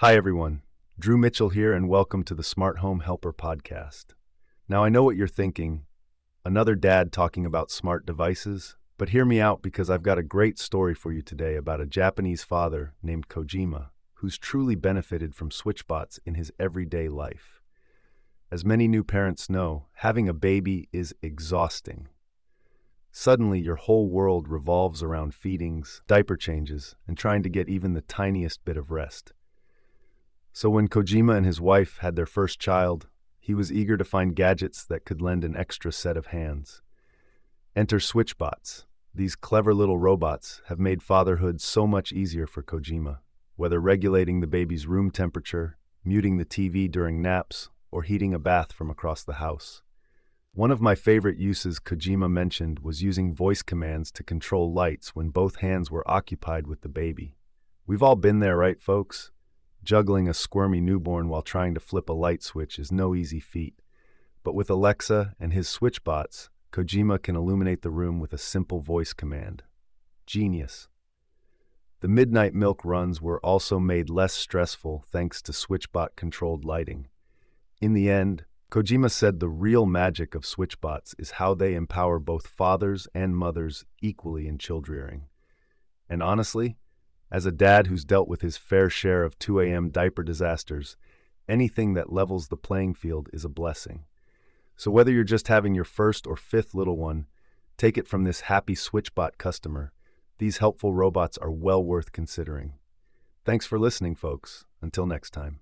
Hi, everyone. Drew Mitchell here, and welcome to the Smart Home Helper podcast. Now, I know what you're thinking another dad talking about smart devices, but hear me out because I've got a great story for you today about a Japanese father named Kojima who's truly benefited from SwitchBots in his everyday life. As many new parents know, having a baby is exhausting. Suddenly, your whole world revolves around feedings, diaper changes, and trying to get even the tiniest bit of rest. So, when Kojima and his wife had their first child, he was eager to find gadgets that could lend an extra set of hands. Enter SwitchBots. These clever little robots have made fatherhood so much easier for Kojima, whether regulating the baby's room temperature, muting the TV during naps, or heating a bath from across the house. One of my favorite uses Kojima mentioned was using voice commands to control lights when both hands were occupied with the baby. We've all been there, right, folks? Juggling a squirmy newborn while trying to flip a light switch is no easy feat. But with Alexa and his switchbots, Kojima can illuminate the room with a simple voice command. Genius. The midnight milk runs were also made less stressful thanks to switchbot controlled lighting. In the end, Kojima said the real magic of switchbots is how they empower both fathers and mothers equally in childrearing. And honestly, as a dad who's dealt with his fair share of 2 a.m. diaper disasters, anything that levels the playing field is a blessing. So whether you're just having your first or fifth little one, take it from this happy SwitchBot customer. These helpful robots are well worth considering. Thanks for listening, folks. Until next time.